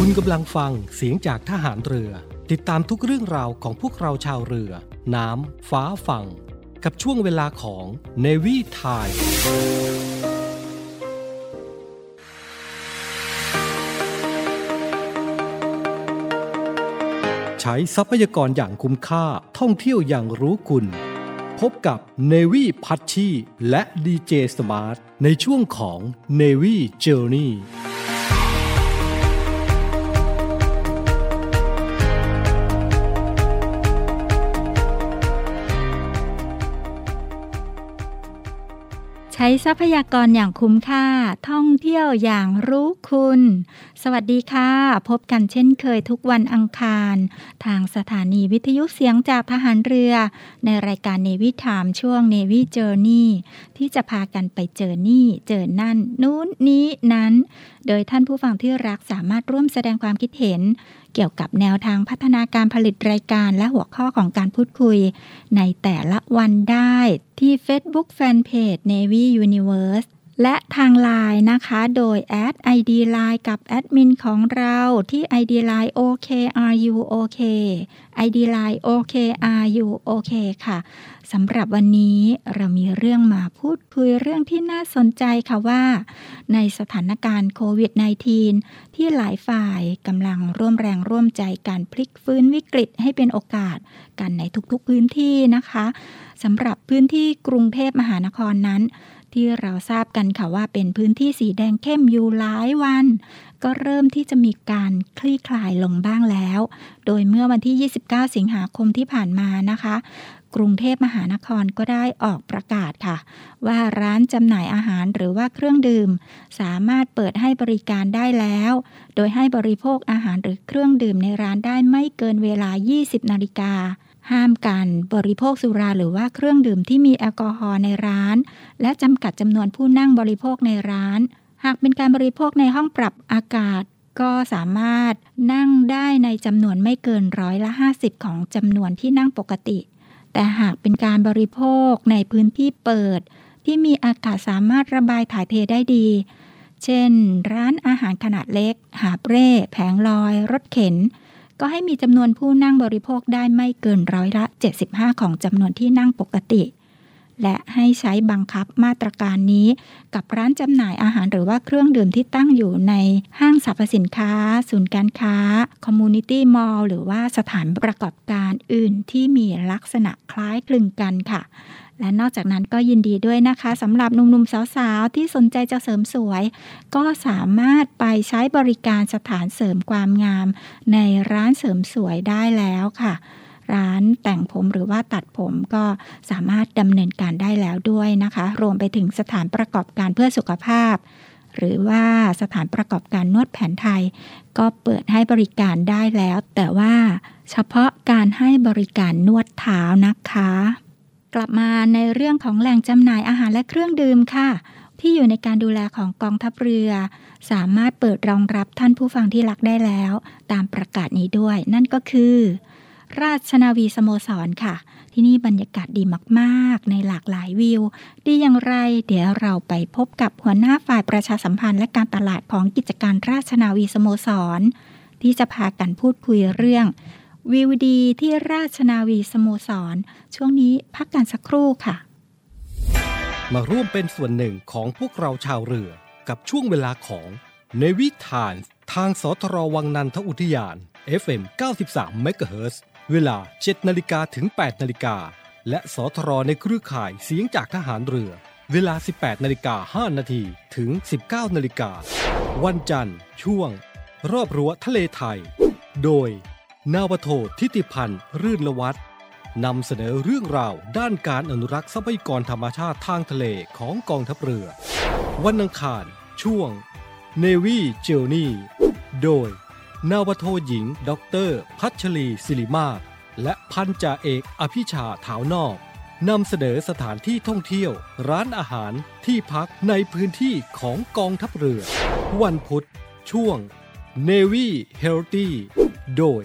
คุณกำลังฟังเสียงจากทหารเรือ ติดตามทุกเรื่องราวของพวกเราชาวเรือ น้ำ ฟ้าฝั่ง กับช่วงเวลาของเนวีไทยใช้ทรัพยากรอย่างคุ้มค่าท่องเที่ยวอย่างรู้คุณ พบกับ Navy พัชชีและ DJ Smart ในช่วงของ Navy Journey ใช้ทรัพยากรอย่างคุ้มค่า ท่องเที่ยวอย่างรู้คุณ สวัสดีค่ะ พบกันเช่นเคยทุกวันอังคาร ทางสถานีวิทยุเสียงจากทหารเรือ ในรายการเนวิถามช่วงเนวิเจอร์นี่ที่จะพากันไปเจอนี่ เจอนั่น นู้นนี้นั้น โดยท่านผู้ฟังที่รักสามารถร่วมแสดงความคิดเห็นเกี่ยวกับแนวทางพัฒนาการผลิตรายการและหัวข้อของการพูดคุย ในแต่ละวันได้ที่ Facebook Fanpage Navy Universe และทางไลน์นะคะ โดยแอด ID Line กับแอดมินของเราที่ ID Line OKRU OK ID Line OKRU OK ค่ะสำหรับวันนี้เรามีเรื่องมาพูดคุยเรื่องที่น่าสนใจค่ะว่า ในสถานการณ์โควิด -19 ที่หลายฝ่ายกำลังร่วมแรงร่วมใจการพลิกฟื้นวิกฤตให้เป็นโอกาสกันในทุกๆพื้นที่นะคะสำหรับพื้นที่กรุงเทพมหานครนั้น ที่เราทราบกันค่ะว่าเป็นพื้นที่สีแดงเข้มอยู่หลายวัน ก็เริ่มที่จะมีการคลี่คลายลงบ้างแล้ว โดยเมื่อวันที่ 29 สิงหาคมที่ผ่านมานะคะ กรุงเทพมหานครก็ได้ออกประกาศค่ะ ว่าร้านจำหน่ายอาหารหรือว่าเครื่องดื่ม สามารถเปิดให้บริการได้แล้ว โดยให้บริโภคอาหารหรือเครื่องดื่มในร้านได้ไม่เกินเวลา 20 นาฬิกา ห้ามการบริโภคสุราหรือว่าเครื่องดื่มที่มีแอลกอฮอล์ในร้าน และจำกัดจำนวนผู้นั่งบริโภคในร้าน หากเป็นการบริโภคในห้องปรับอากาศก็สามารถนั่งได้ในจำนวนไม่เกินร้อยละ 50 ของจำนวนที่นั่งปกติ แต่หากเป็นการบริโภคในพื้นที่เปิด ที่มีอากาศสามารถระบายถ่ายเทได้ดี เช่น ร้านอาหารขนาดเล็ก หาบเร่แผงลอย รถเข็น ก็ให้มีจำนวนผู้นั่งบริโภคได้ไม่เกินร้อยละ 75 ของจำนวนที่นั่งปกติ และให้ใช้บังคับมาตรการนี้ กับร้านจำหน่ายอาหารหรือว่าเครื่องดื่มที่ตั้งอยู่ในห้างสรรพสินค้า ศูนย์การค้า คอมมูนิตี้มอลล์หรือว่าสถานประกอบการอื่นที่มีลักษณะคล้ายคลึงกันค่ะ และนอกจากนั้นก็ยินดีด้วยนะคะสำหรับหนุ่มๆสาวๆ ที่สนใจจะเสริมสวย ก็สามารถไปใช้บริการสถานเสริมความงาม ในร้านเสริมสวยได้แล้วค่ะ ร้านแต่งผมหรือว่าตัดผมก็สามารถดำเนินการได้แล้วด้วยนะคะ รวมไปถึงสถานประกอบการเพื่อสุขภาพ หรือว่าสถานประกอบการนวดแผนไทย ก็เปิดให้บริการได้แล้ว แต่ว่าเฉพาะการให้บริการนวดเท้านะคะ กลับมาในเรื่องของแหล่งจำหน่ายอาหารและเครื่องดื่มค่ะ ที่อยู่ในการดูแลของกองทัพเรือ สามารถเปิดรองรับท่านผู้ฟังที่รักได้แล้ว ตามประกาศนี้ด้วย นั่นก็คือ ราชนาวีสโมสรค่ะ ที่นี่บรรยากาศดีมากๆ ในหลากหลายวิว ดีอย่างไร เดี๋ยวเราไปพบกับหัวหน้าฝ่ายประชาสัมพันธ์และการตลาดของกิจการราชนาวีสโมสรที่จะพากันพูดคุยเรื่อง วิวดีที่ราชนาวีสโมสร ช่วงนี้พักกันสักครู่ค่ะ มาร่วมเป็นส่วนหนึ่งของพวกเราชาวเรือกับช่วงเวลาของ n a v y Times ทางสทรวังนันทอุทยาน FM 93 MHz เวลา 7 นาฬิกาถึง 8 นาฬิกา และสทรในเครือข่ายเสียงจากทหารเรือ เวลา 18 นาฬิกา 5 นาทีถึง 19 นาฬิกา วันจันทร์ ช่วง รอบรั้วทะเลไทย โดย นาวโททิติพันธ์รื่นละวัฒน์นำเสนอเรื่องราวด้านการอนุรักษ์ทรัพยากรธรรมชาติทางทะเลของกองทัพเรือ วันอังคาร ช่วง Navy Journey โดย นาวโทหญิงด็อกเตอร์พัชรีศิริมาศและพันจ่าเอกอภิชาถาวนอกนำเสนอสถานที่ท่องเที่ยว ร้านอาหารที่พักในพื้นที่ของกองทัพเรือ วันพุธ ช่วง Navy Healthy โดย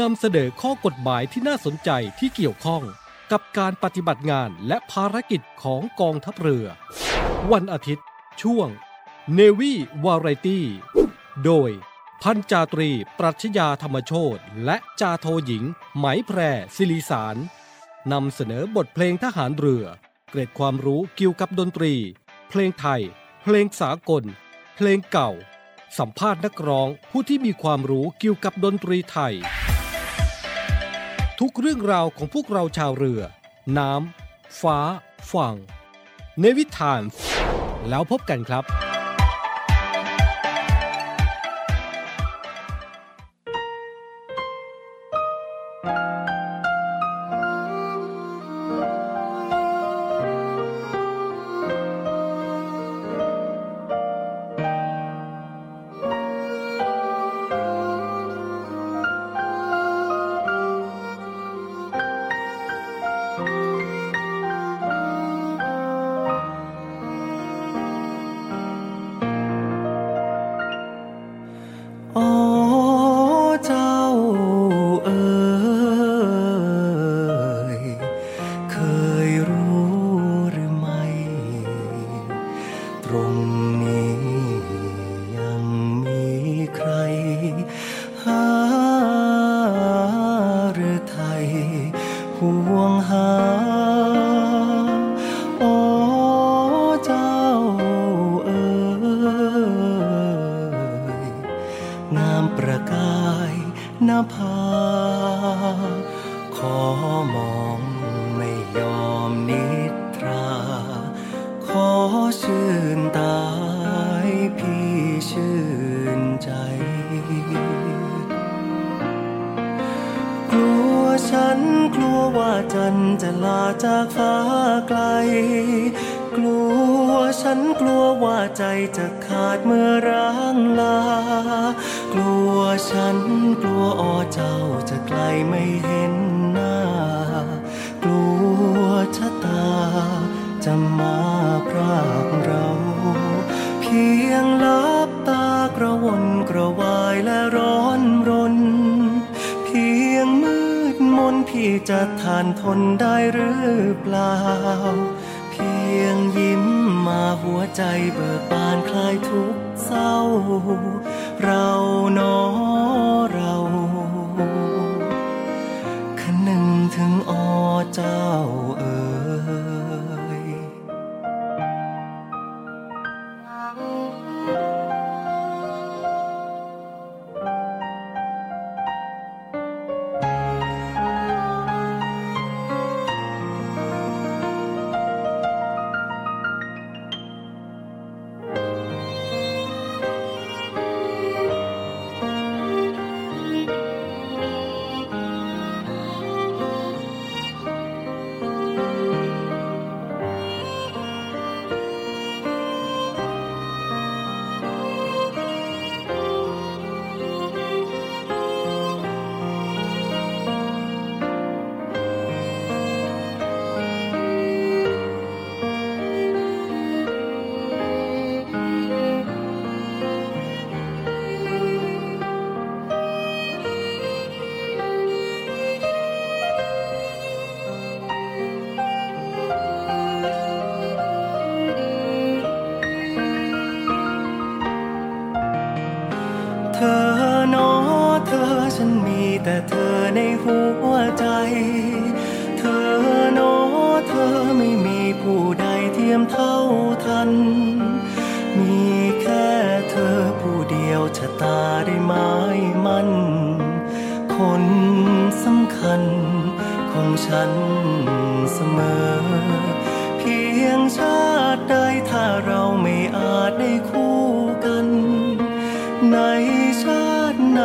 นำเสนอข้อกฎหมายที่น่าสนใจที่เกี่ยวข้องกับการปฏิบัติงานและภารกิจของกองทัพเรือ วันอาทิตย์ ช่วง Navy Variety โดย พันจาตรี ปรัชญาธรรมโชตและจาโทหญิง ไหมแพรศิริสารนำเสนอบทเพลงทหารเรือ เกร็ดความรู้เกี่ยวกับดนตรี เพลงไทย เพลงสากล เพลงเก่า สัมภาษณ์นักร้องผู้ที่มีความรู้เกี่ยวกับดนตรีไทย ทุกเรื่องราวของพวกเราชาวเรือ น้ำฟ้า ฝั่ง ในวิถานแล้วพบกันครับ จะมาพรากเรา เพียงลับตากระวนกระวายและร้อนรน เพียงมืดมนพี่จะทานทนได้หรือเปล่า เพียงยิ้มมาหัวใจเบิกบานคลายทุกเศร้า เราหนอเราคนึงถึงอเจ้า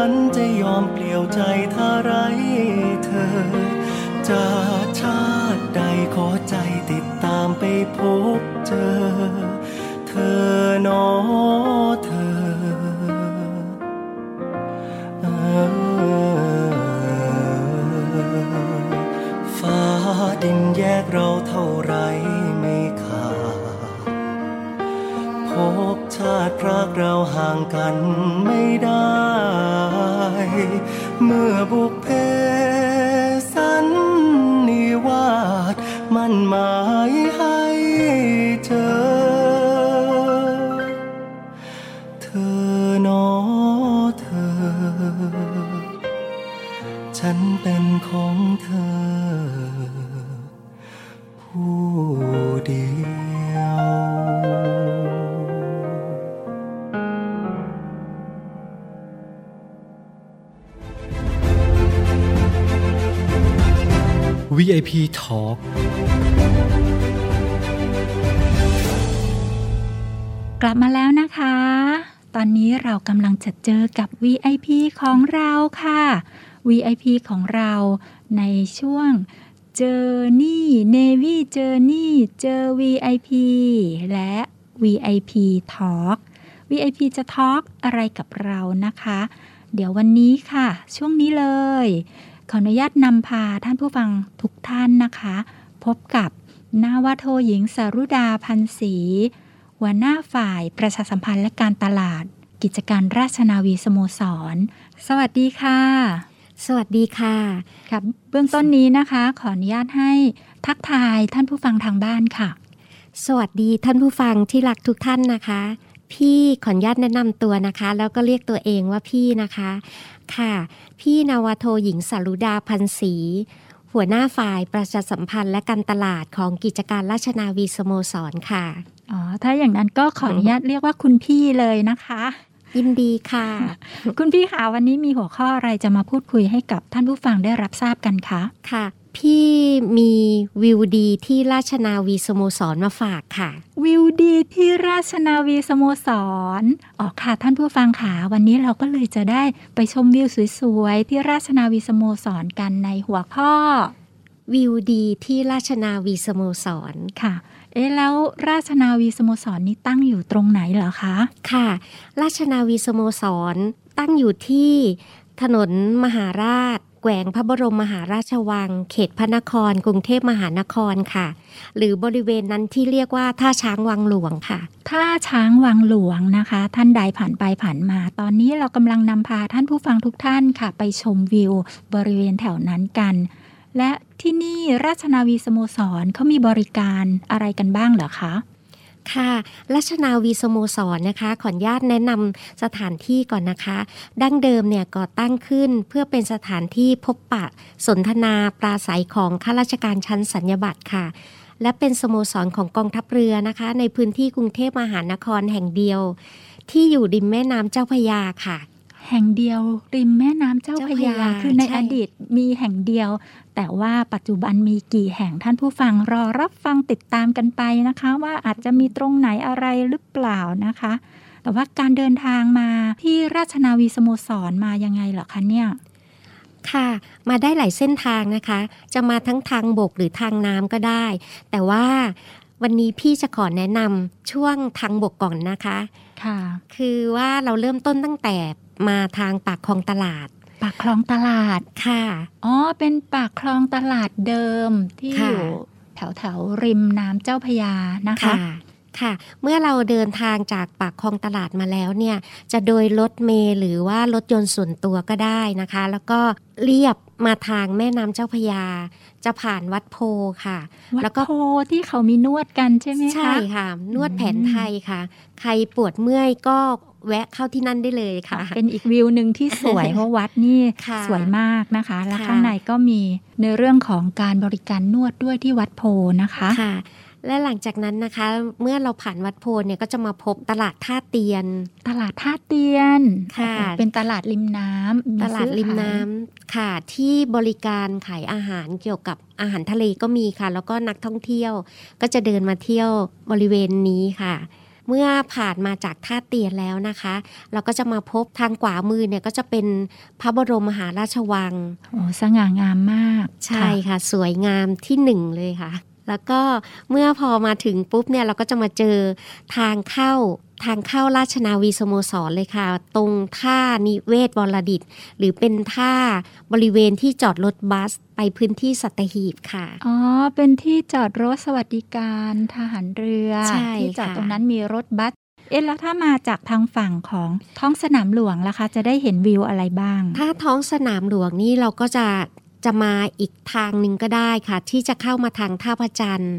ันจะยอมเปลี่ยวใจถ้าไรเธอจากชาติใดขอใจติดตามไปพบเจอ เธอหนอเธอเออฟ้าดินแยกเราเท่าไรไม่ขาดพบชาติพรากเราห่างกันไม่ได้ เมื่อบุกเพสันนิวาสมันมา VIP Talk กลับมาแล้วนะคะ ตอนนี้เรากำลังจะเจอกับ VIP ของเราค่ะ VIP ของเราในช่วง Journey Navy Journey เจอ VIP และ VIP Talk VIP จะ Talk อะไรกับเรานะคะ เดี๋ยววันนี้ค่ะ ช่วงนี้เลย ขออนุญาตนำพาท่านผู้ฟังทุกท่านนะคะ พบกับนาวาโทหญิงสารุดาพันศรีหัวหน้าฝ่ายประชาสัมพันธ์และการตลาด กิจการราชนาวีสโมสร สวัสดีค่ะ สวัสดีค่ะครับเบื้องต้นนี้นะคะ ขออนุญาตให้ทักทายท่านผู้ฟังทางบ้านค่ะ สวัสดีท่านผู้ฟังที่รักทุกท่านนะคะ พี่ขออนุญาตแนะนำตัวนะคะ แล้วก็เรียกตัวเองว่าพี่นะคะ ค่ะ พี่นาวาโทหญิงสารุดาพันศรีหัวหน้าฝ่ายประชาสัมพันธ์และการตลาดของกิจการราชนาวีสโมสรค่ะ อ๋อ ถ้าอย่างนั้นก็ขออนุญาตเรียกว่าคุณพี่เลยนะคะ ยินดีค่ะ คุณพี่คะวันนี้มีหัวข้ออะไรจะมาพูดคุยให้กับท่านผู้ฟังได้รับทราบกันคะ ค่ะ พี่มีวิวดีที่ราชนาวีสโมสรมาฝากค่ะ วิวดีที่ราชนาวีสโมสรอ๋อค่ะ ท่านผู้ฟังค่ะวันนี้เราก็เลยจะได้ไปชมวิวสวยๆ ที่ราชนาวีสโมสรกันในหัวข้อ วิวดีที่ราชนาวีสโมสรค่ะเอ๊ะแล้วราชนาวีสโมสรนี้ตั้งอยู่ตรงไหนเหรอคะค่ะ ราชนาวีสโมสรตั้งอยู่ที่ถนนมหาราช แกวงพระบรมมหาราชวัง เขตพระนคร กรุงเทพมหานครค่ะ หรือบริเวณนั้นที่เรียกว่าท่าช้างวังหลวงค่ะ ท่าช้างวังหลวงนะคะ ท่านใดผ่านไปผ่านมา ตอนนี้เรากำลังนำพาท่านผู้ฟังทุกท่านค่ะ ไปชมวิว บริเวณแถวนั้นกัน และที่นี่ราชนาวีสโมสรเขามีบริการอะไรกันบ้างเหรอคะ ค่ะราชนาวีสโมสรนะคะ ขออนุญาตแนะนำสถานที่ก่อนนะคะ ดั้งเดิมเนี่ยก่อตั้งขึ้นเพื่อเป็นสถานที่พบปะสนทนาปราศัยของข้าราชการชั้นสัญญบัตรค่ะ และเป็นสโมสรของกองทัพเรือนะคะ ในพื้นที่กรุงเทพมหานครแห่งเดียว ที่อยู่ริมแม่น้ำเจ้าพระยาค่ะแห่งเดียวริมแม่น้ำเจ้าพระยาเจ้าพระยาคือในใช่อดีตมีแห่งเดียว แต่ว่าปัจจุบันมีกี่แห่งท่านผู้ฟังรอรับฟังติดตามกันไปนะคะ ว่าอาจจะมีตรงไหนอะไรหรือเปล่านะคะ แต่ว่าการเดินทางมาที่ราชนาวีสโมสรมายังไงเหรอคะเนี่ยค่ะ มาได้หลายเส้นทางนะคะ จะมาทั้งทางบกหรือทางน้ำก็ได้ แต่ว่าวันนี้พี่จะขอแนะนำช่วงทางบกก่อนนะคะ ค่ะ คือว่าเราเริ่มต้นตั้งแต่มาทางปากคลองตลาด ปากคลองตลาดค่ะอ๋อเป็นปากคลองตลาดเดิมที่อค่ะยู่แถวแถวๆริมน้ำเจ้าพระยานะคะค่ะค่ะเมื่อเราเดินทางจากปากคลองตลาดมาแล้วเนี่ยจะโดยรถเมล์หรือว่ารถยนต์ส่วนตัวก็ได้นะคะ แล้วก็เรียบมาทางแม่น้ำเจ้าพระยา จะผ่านวัดโพค่ะวัดแล้วก็โพที่เขามีนวดกันใช่ไหมคะใช่ค่ะ นวดแผนไทยค่ะ ใครปวดเมื่อยก็ แวะเข้าที่นั่นได้เลยค่ะ เป็นอีกวิวหนึ่งที่สวยเพราะวัดนี่ค่ะสวยมากนะคะ และค่ะข้างในก็มีในเรื่องของการบริการนวดด้วยที่วัดโพนะคะค่ะและหลังจากนั้นนะคะ เมื่อเราผ่านวัดโพนเนี่ยก็จะมาพบตลาดท่าเตียน ตลาดท่าเตียนค่ะโอ้โหเป็นตลาดริมน้ำมีตลาดซื้อริมขายน้ำค่ะ ที่บริการขายอาหารเกี่ยวกับอาหารทะเลก็มีค่ะ แล้วก็นักท่องเที่ยวก็จะเดินมาเที่ยวบริเวณนี้ค่ะ เมื่อผ่านมาจากท่าเตียนแล้วนะคะ เราก็จะมาพบทางขวามือเนี่ยก็จะเป็นพระบรมมหาราชวังโอ้สง่างามมาก ใช่ค่ะ สวยงามที่หนึ่งเลยค่ะ แล้วก็เมื่อพอมาถึงปุ๊บเนี่ยเราก็จะมาเจอทางเข้า ทางเข้าราชนาวีสโมสรเลยค่ะ ตรงท่านิเวศวรดิต หรือเป็นท่าบริเวณที่จอดรถบัสไปพื้นที่สัตหีบค่ะ อ๋อ เป็นที่จอดรถสวัสดิการทหารเรือใช่ที่จอดค่ะตรงนั้นมีรถบัสเอ๊ะแล้วถ้ามาจากทางฝั่งของท้องสนามหลวงล่ะคะ จะได้เห็นวิวอะไรบ้าง ถ้าท้องสนามหลวงนี่เราก็จะจะมาอีกทางหนึ่งก็ได้ค่ะ ที่จะเข้ามาทางท่าพระจันทร์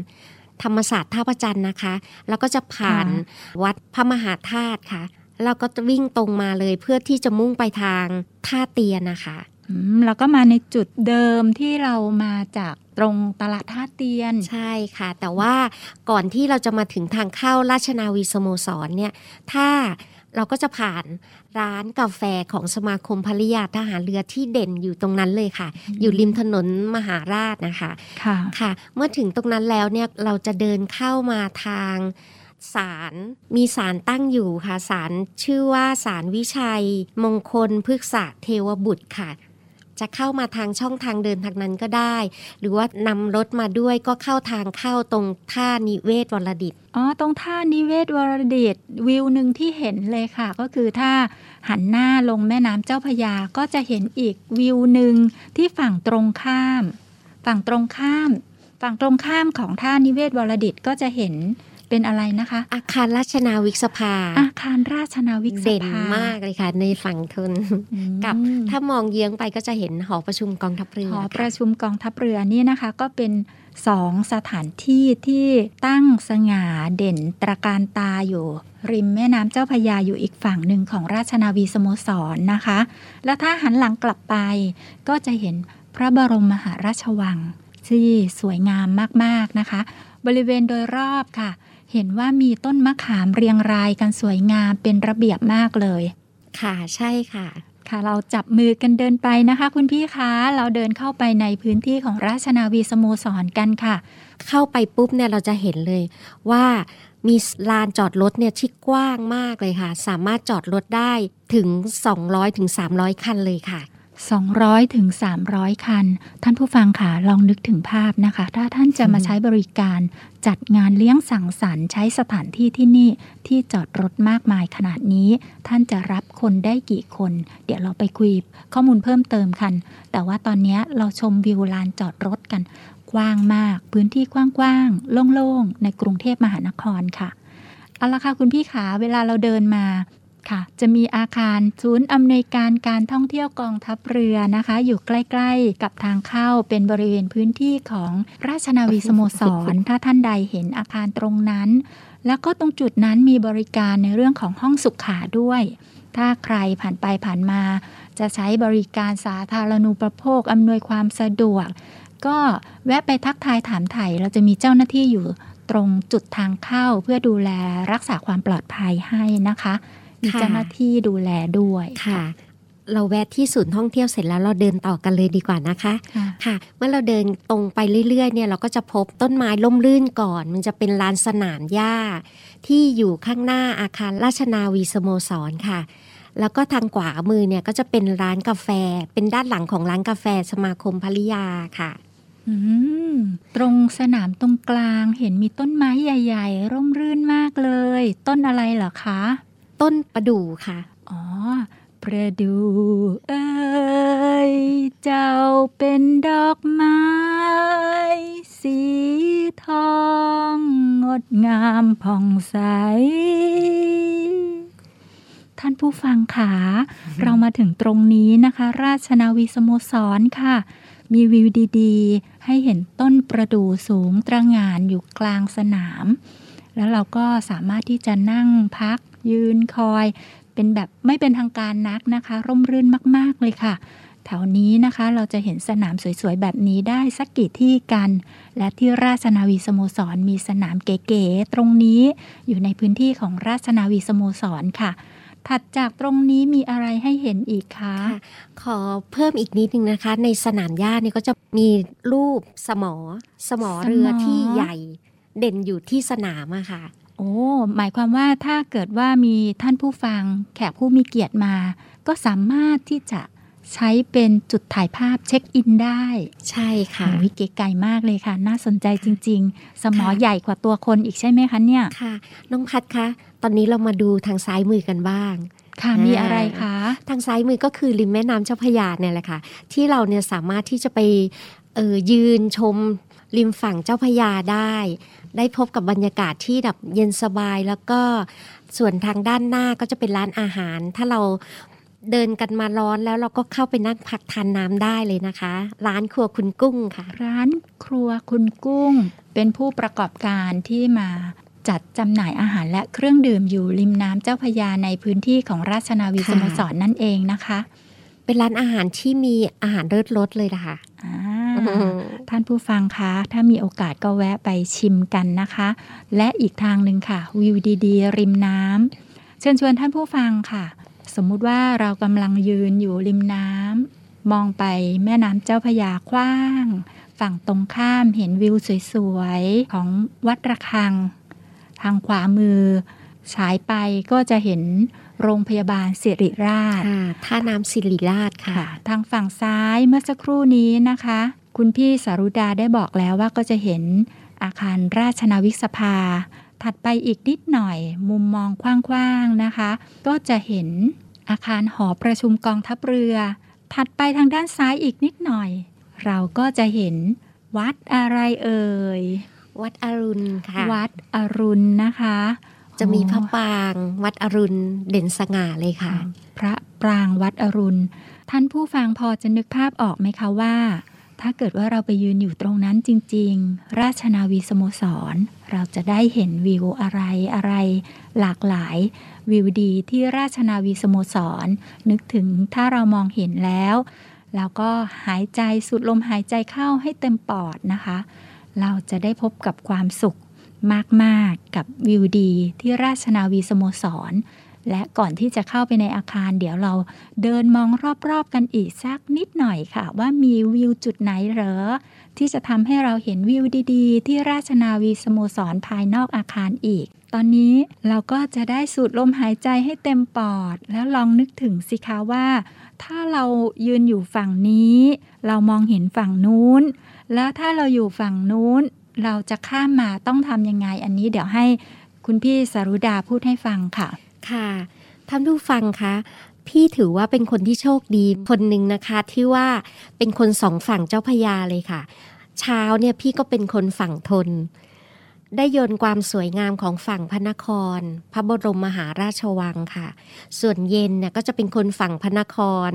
ธรรมศาสตร์ท่าพระจันทร์นะคะ แล้วก็จะผ่านค่วัดพระมหาธาตุค่ะเราก็จะวิ่งตรงมาเลยเพื่อที่จะมุ่งไปทางท่าเตียนนะคะอืมแล้วก็มาในจุดเดิมที่เรามาจากตรงตลาดท่าเตียน ใช่ค่ะ แต่ว่าก่อนที่เราจะมาถึงทางเข้าราชนาวีสโมสรเนี่ย ถ้า เราก็จะผ่านร้านกาแฟของสมาคมภริยาทหารเรือที่เด่นอยู่ตรงนั้นเลยค่ะ อยู่ริมถนนมหาราชนะคะค่ะค่ะ เมื่อถึงตรงนั้นแล้วเนี่ยเราจะเดินเข้ามาทางศาลมีศาลตั้งอยู่ค่ะศาลชื่อว่าศาลวิชัย มงคลพฤกษะเทวบุตรค่ะ จะเข้ามาทางช่องทางเดินทางนั้นก็ได้ หรือว่านำรถมาด้วยก็เข้าทางเข้าตรงท่านิเวศวรดิตอ๋อตรงท่านิเวศวรดิตวิวหนึ่งที่เห็นเลยค่ะ ก็คือถ้าหันหน้าลงแม่น้ำเจ้าพยาก็จะเห็นอีกวิวหนึ่งที่ฝั่งตรงข้าม ฝั่งตรงข้าม ฝั่งตรงข้ามของท่านิเวศวรดิตก็จะเห็น เป็นอะไรนะคะ อาคารราชนาวิกสภา อาคารราชนาวิกสภาเด่นมากเลยค่ะ ในฝั่งทนอืมกับถ้ามองเยื้องไปก็จะเห็นหอประชุมกองทัพเรือหอค่ะประชุมกองทัพเรือนี่นะคะ ก็เป็นสองสถานที่ที่ตั้งสง่าเด่นตระการตาอยู่ ริมแม่น้ำเจ้าพระยาอยู่อีกฝั่งหนึ่งของราชนาวีสโมสรนะคะ แล้วถ้าหันหลังกลับไป ก็จะเห็นพระบรมมหาราชวังที่สวยงามมาก ๆ นะคะ บริเวณโดยรอบค่ะ เห็นว่ามีต้นมะขามเรียงรายกันสวยงามเป็นระเบียบมากเลย ค่ะใช่ค่ะ ค่ะ เราจับมือกันเดินไปนะคะ คุณพี่คะเราเดินเข้าไปในพื้นที่ของราชนาวีสโมสรกันค่ะ เข้าไปปุ๊บเนี่ยเราจะเห็นเลยว่ามีลานจอดรถเนี่ยที่กว้างมากเลยค่ะ สามารถจอดรถได้ถึง 200ถึง300 คันเลยค่ะ 200ถึง300 คัน ท่านผู้ฟังค่ะลองนึกถึงภาพนะคะ ถ้าท่านจะมาใช้บริการจัดงานเลี้ยงสังสรรค์ใช้สถานที่ที่นี่ที่จอดรถมากมายขนาดนี้ ท่านจะรับคนได้กี่คน เดี๋ยวเราไปคุยข้อมูลเพิ่มเติมกัน แต่ว่าตอนนี้เราชมวิวลานจอดรถกัน กว้างมาก พื้นที่กว้างๆโล่งๆ ในกรุงเทพมหานครค่ะเอาละค่ะคุณพี่ขาเวลาเราเดินมา ค่ะ จะมีอาคารศูนย์อำนวยการการท่องเที่ยวกองทัพเรือนะคะ อยู่ใกล้ ๆ กับทางเข้าเป็นบริเวณพื้นที่ของราชนาวีสโมสร ถ้าท่านใดเห็นอาคารตรงนั้น แล้วก็ตรงจุดนั้นมีบริการในเรื่องของห้องสุขาด้วย ถ้าใครผ่านไปผ่านมา จะใช้บริการสาธารณูปโภคอำนวยความสะดวก ก็แวะไปทักทายถามไถ่เราจะมีเจ้าหน้าที่อยู่ตรงจุดทางเข้าเพื่อดูแลรักษาความปลอดภัยให้นะคะ มีค่ะเจ้าหน้าที่ดูแลด้วยค่ะเราแวะที่ศูนย์ท่องเที่ยวเสร็จแล้วเราเดินต่อกันเลยดีกว่านะคะค่ะค่ะ เมื่อเราเดินตรงไปเรื่อยๆเนี่ยเราก็จะพบต้นไม้ล่มลื่นก่อน มันจะเป็นลานสนามหญ้า ที่อยู่ข้างหน้าอาคารราชนาวีสโมสรค่ะ แล้วก็ทางขวามือเนี่ยก็จะเป็นร้านกาแฟ เป็นด้านหลังของร้านกาแฟสมาคมภริยาค่ะอืมตรงสนามตรงกลางเห็นมีต้นไม้ใหญ่ ๆ ร่มรื่นมากเลย ต้นอะไรเหรอคะ ต้นประดู่ค่ะ อ๋อ ประดูเอ้ย เจ้าเป็นดอกไม้ สีทอง งดงามผ่องใสท่านผู้ฟังขาเรามาถึงตรงนี้นะคะ ราชนาวีสโมสรค่ะ มีวิวดี ๆ ให้เห็นต้นประดู่สูงตระหง่านอยู่กลางสนาม แล้วเราก็สามารถที่จะนั่งพัก ยืนคอย เป็นแบบไม่เป็นทางการนักนะคะ ร่มรื่นมาก ๆ เลยค่ะ แถวนี้นะคะเราจะเห็นสนามสวย ๆ แบบนี้ได้สักกี่ที่กัน และที่ราชนาวีสโมสรมีสนามเก๋ๆตรงนี้อยู่ในพื้นที่ของราชนาวีสโมสรค่ะถัดจากตรงนี้มีอะไรให้เห็นอีกคะค่ะขอเพิ่มอีกนิดนึงนะคะ ในสนามหญ้าเนี่ยก็จะมีรูปสมอ สมอเรือที่ใหญ่ เด่นอยู่ที่สนามอะค่ะ โอ้ หมายความว่าถ้าเกิดว่ามีท่านผู้ฟังแขกผู้มีเกียรติมา ก็สามารถที่จะใช้เป็นจุดถ่ายภาพเช็คอินได้ ใช่ค่ะโอ้ยเก๋ไก่มากเลยค่ะ น่าสนใจจริง ๆ สมอค่ะใหญ่กว่าตัวคนอีกใช่ไหมคะเนี่ยค่ะ น้องพัดคะตอนนี้เรามาดูทางซ้ายมือกันบ้างค่ะอ่ามีมีอะไรคะ ทางซ้ายมือก็คือริมแม่น้ำเจ้าพระยาเนี่ยแหละค่ะ ที่เราเนี่ยสามารถที่จะไปเออยืนชมริมฝั่งเจ้าพระยาได้ ได้พบกับบรรยากาศที่แบบเย็นสบายแล้วก็ส่วนทางด้านหน้าก็จะเป็นร้านอาหาร ถ้าเราเดินกันมาร้อนแล้วเราก็เข้าไปนั่งพักทานน้ำได้เลยนะคะ ร้านครัวคุณกุ้งค่ะ ร้านครัวคุณกุ้ง เป็นผู้ประกอบการที่มาจัดจำหน่ายอาหารและเครื่องดื่มอยู่ริมน้ำเจ้าพระยาในพื้นที่ของราชนาวีค่ะสโมสรนั่นเองนะคะ เป็นร้านอาหารที่มีอาหารเลิศรสเลยนะคะอ่าท่านผู้ฟังคะ ถ้ามีโอกาสก็แวะไปชิมกันนะคะ และอีกทางหนึ่งค่ะ วิวดีๆ ริมน้ำเชิญชวนท่านผู้ฟังค่ะ สมมุติว่าเรากำลังยืนอยู่ริมน้ำมองไปแม่น้ำเจ้าพระยากว้าง ฝั่งตรงข้ามเห็นวิวสวยๆ ของวัดระฆัง ทางขวามือฉายไปก็จะเห็น โรงพยาบาลสิริราชค่ะท่าน้ำศิริราชค่ะค่ะ ทางฝั่งซ้ายเมื่อสักครู่นี้นะคะ คุณพี่สารุดาได้บอกแล้วว่าก็จะเห็นอาคารราชนาวิกสภา ถัดไปอีกนิดหน่อย มุมมองกว้างๆนะคะ ก็จะเห็นอาคารหอประชุมกองทัพเรือ ถัดไปทางด้านซ้ายอีกนิดหน่อย เราก็จะเห็นวัดอะไรเอ่ย วัดอรุณค่ะ วัดอรุณนะคะ จะมีพระอ๋อปรางวัดอรุณเด่นสง่าเลยค่ะ พระปรางวัดอรุณ ท่านผู้ฟังพอจะนึกภาพออกไหมคะว่า ถ้าเกิดว่าเราไปยืนอยู่ตรงนั้นจริง ๆ ราชนาวีสโมสร เราจะได้เห็นวิวอะไรอะไร หลากหลายวิวดีที่ราชนาวีสโมสร นึกถึงถ้าเรามองเห็นแล้ว แล้วก็หายใจสูดลมหายใจเข้าให้เต็มปอดนะคะ เราจะได้พบกับความสุข มากๆกกับวิวดีที่ราชนาวีสโมสร และก่อนที่จะเข้าไปในอาคาร เดี๋ยวเราเดินมองรอบๆกันอีกสักนิดหน่อยค่ะ ว่ามีวิวจุดไหนเหรอ ที่จะทำให้เราเห็นวิวดีๆ ที่ราชนาวีสโมสรภายนอกอาคารอีก ตอนนี้เราก็จะได้สูดลมหายใจให้เต็มปอด แล้วลองนึกถึงสิคะว่า ถ้าเรายืนอยู่ฝั่งนี้ เรามองเห็นฝั่งนู้นแล้วถ้าเราอยู่ฝั่งนู้น เราจะข้ามมาต้องทำยังไง อันนี้เดี๋ยวให้คุณพี่สารุดาพูดให้ฟังค่ะ ค่ะท่านผู้ฟังคะพี่ถือว่าเป็นคนที่โชคดีคนหนึ่งนะคะ ที่ว่าเป็นคนสองฝั่งเจ้าพยาเลยค่ะ เช้าเนี่ยพี่ก็เป็นคนฝั่งทน ได้ยนต์ความสวยงามของฝั่งพระนคร พระบรมมหาราชวังค่ะ ส่วนเย็นเนี่ยก็จะเป็นคนฝั่งพระนคร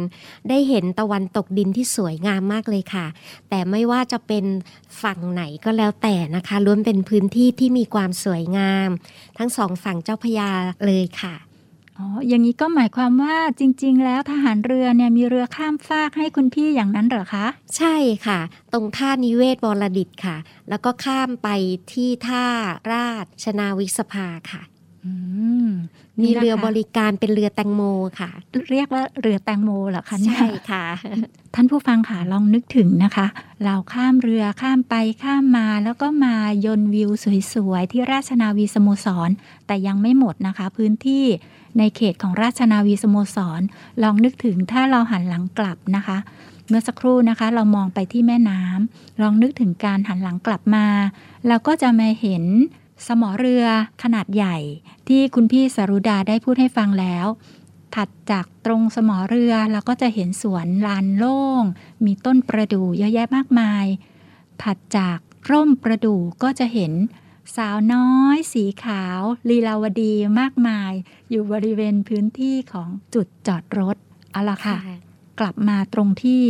ได้เห็นตะวันตกดินที่สวยงามมากเลยค่ะ แต่ไม่ว่าจะเป็นฝั่งไหนก็แล้วแต่นะคะล้วนเป็นพื้นที่ที่มีความสวยงาม ทั้งสองฝั่งเจ้าพยาเลยค่ะ อ๋อ อย่างนี้ก็หมายความว่าจริง ๆ แล้วทหารเรือเนี่ยมีเรือข้ามฟากให้คุณพี่อย่างนั้นเหรอคะ ใช่ค่ะ ตรงท่านิเวศวรดิตค่ะ แล้วก็ข้ามไปที่ท่าราชนาวิกสภาค่ะอืมมีนี่นะคะเรือบริการเป็นเรือแตงโมค่ะ เรียกว่าเรือแตงโมเหรอคะเนี่ยใช่ค่ะ ท่านผู้ฟังค่ะลองนึกถึงนะคะ เราข้ามเรือข้ามไปข้ามมาแล้วก็มายนต์วิวสวยๆ ที่ราชนาวีสโมสร แต่ยังไม่หมดนะคะ พื้นที่ ในเขตของราชนาวีสโมสร ลองนึกถึงถ้าเราหันหลังกลับนะคะ เมื่อสักครู่นะคะ เรามองไปที่แม่น้ำลองนึกถึงการหันหลังกลับมา เราก็จะมาเห็นสมอเรือขนาดใหญ่ ที่คุณพี่สรุดาได้พูดให้ฟังแล้ว ถัดจากตรงสมอเรือเราก็จะเห็นสวนลานโล่ง มีต้นประดู่เยอะแยะมากมาย ถัดจากร่มประดู่ก็จะเห็น สาวน้อย สีขาว ลีลาวดีมากมาย อยู่บริเวณพื้นที่ของจุดจอดรถ เอาละค่ะ กลับมาตรงที่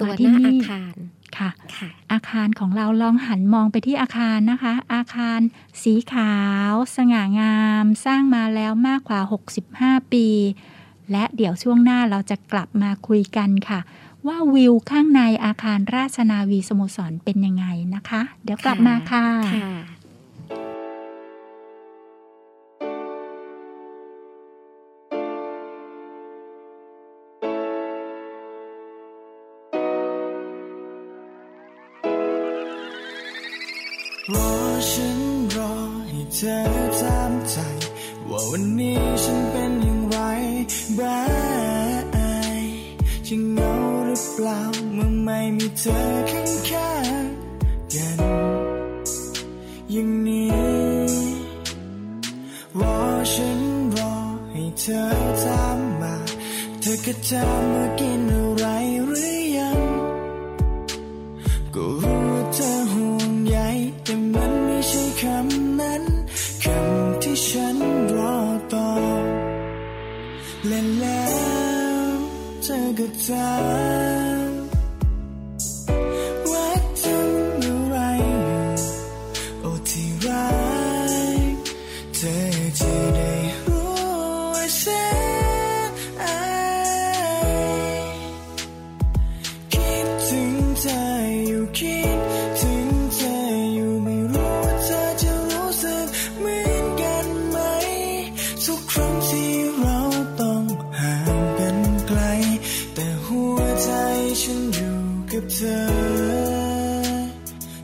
ตัวมาหที่น้าอานี่คารค่ะค่ะ อาคารของเราลองหันมองไปที่อาคารนะคะ อาคารสีขาว สง่างาม สร้างมาแล้วมากกว่า 65 ปี และเดี๋ยวช่วงหน้าเราจะกลับมาคุยกันค่ะ ว่าวิวข้างในอาคารราชนาวีสโมสรเป็นยังไงนะคะ เดี๋ยวกลับมาค่ะ ธอถามใจ ว่าวันนี้ฉันเป็นอย่างไรบ้างจะเหงาหรือเปล่าเมื่อไม่มีเธอข้างข้างๆกันอย่างนี้รอฉันรอให้เธอถามมา เธอก็ถามว่ากินอะไร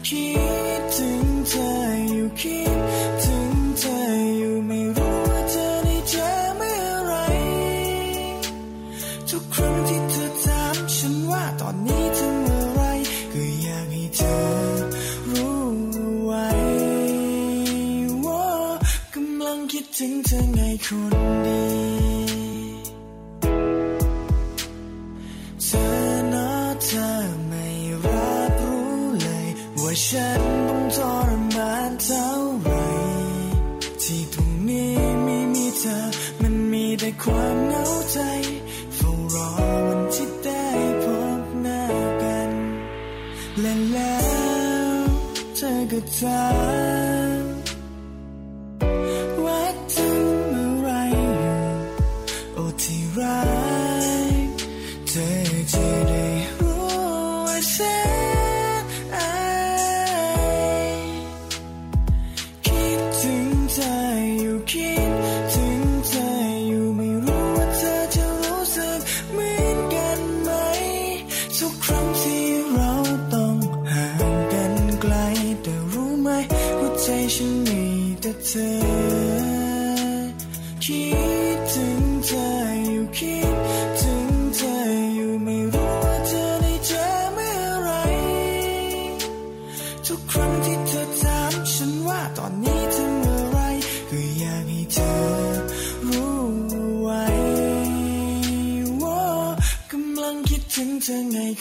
คิดถึงเธออยู่คิดถึงเธออยู่ไม่รู้ว่าเธอได้เจอเมื่อไร ทุกครั้งที่เธอถามฉันว่าตอนนี้ทำอะไร ก็อยากให้เธอรู้ไว้ว่ากำลังคิดถึงเธอไงคนดี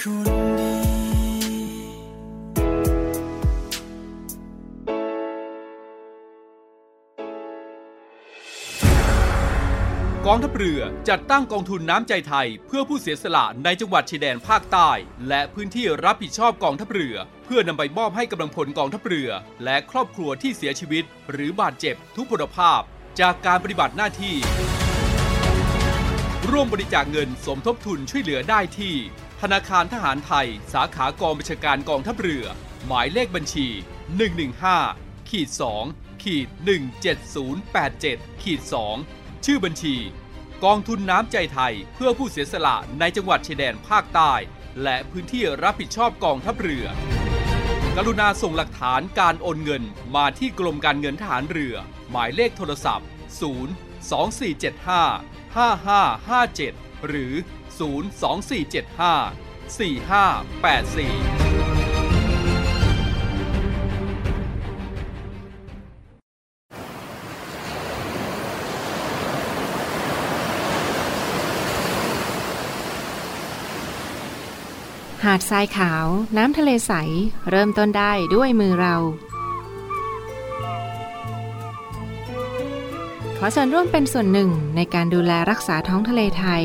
คนดี กองทัพเรือจัดตั้งกองทุนน้ำใจไทย เพื่อผู้เสียสละในจังหวัดชายแดนภาคใต้ และพื้นที่รับผิดชอบกองทัพเรือ เพื่อนำไปมอบให้กำลังพลกองทัพเรือ และครอบครัวที่เสียชีวิต หรือบาดเจ็บทุกพลภาพ จากการปฏิบัติหน้าที่ร่วมบริจาคเงินสมทบทุนช่วยเหลือได้ที่ ธนาคารทหารไทย สาขากองบัญชาการกองทัพเรือ หมายเลขบัญชี 115ขีด2ขีด17087ขีด2ชื่อบัญชี กองทุนน้ำใจไทยเพื่อผู้เสียสละในจังหวัดชายแดนภาคใต้ และพื้นที่รับผิดชอบกองทัพเรือ กรุณาส่งหลักฐานการโอนเงินมาที่กรมการเงินทหารเรือ หมายเลขโทรศัพท์ 0 2475 5557 หรือ 02475 4584หาดทรายขาวน้ำทะเลใส เริ่มต้นได้ด้วยมือเรา ขอเชิญร่วมเป็นส่วนหนึ่งในการดูแลรักษาท้องทะเลไทย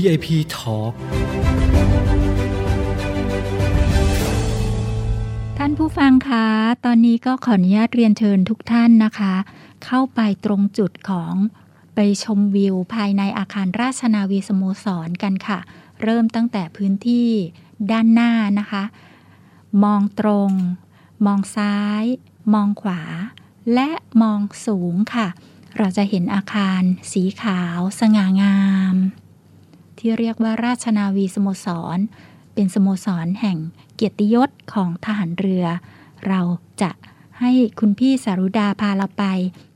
VIP Talk ท่านผู้ฟังคะ ตอนนี้ก็ขออนุญาตเรียนเชิญทุกท่านนะคะ เข้าไปตรงจุดของไปชมวิวภายในอาคารราชนาวีสโมสรกันค่ะ เริ่มตั้งแต่พื้นที่ด้านหน้านะคะ มองตรง มองซ้าย มองขวา และมองสูงค่ะ เราจะเห็นอาคารสีขาวสง่างาม ที่เรียกว่าราชนาวีสโมสร เป็นสโมสรแห่งเกียรติยศของทหารเรือ เราจะให้คุณพี่สารุดาพาเราไป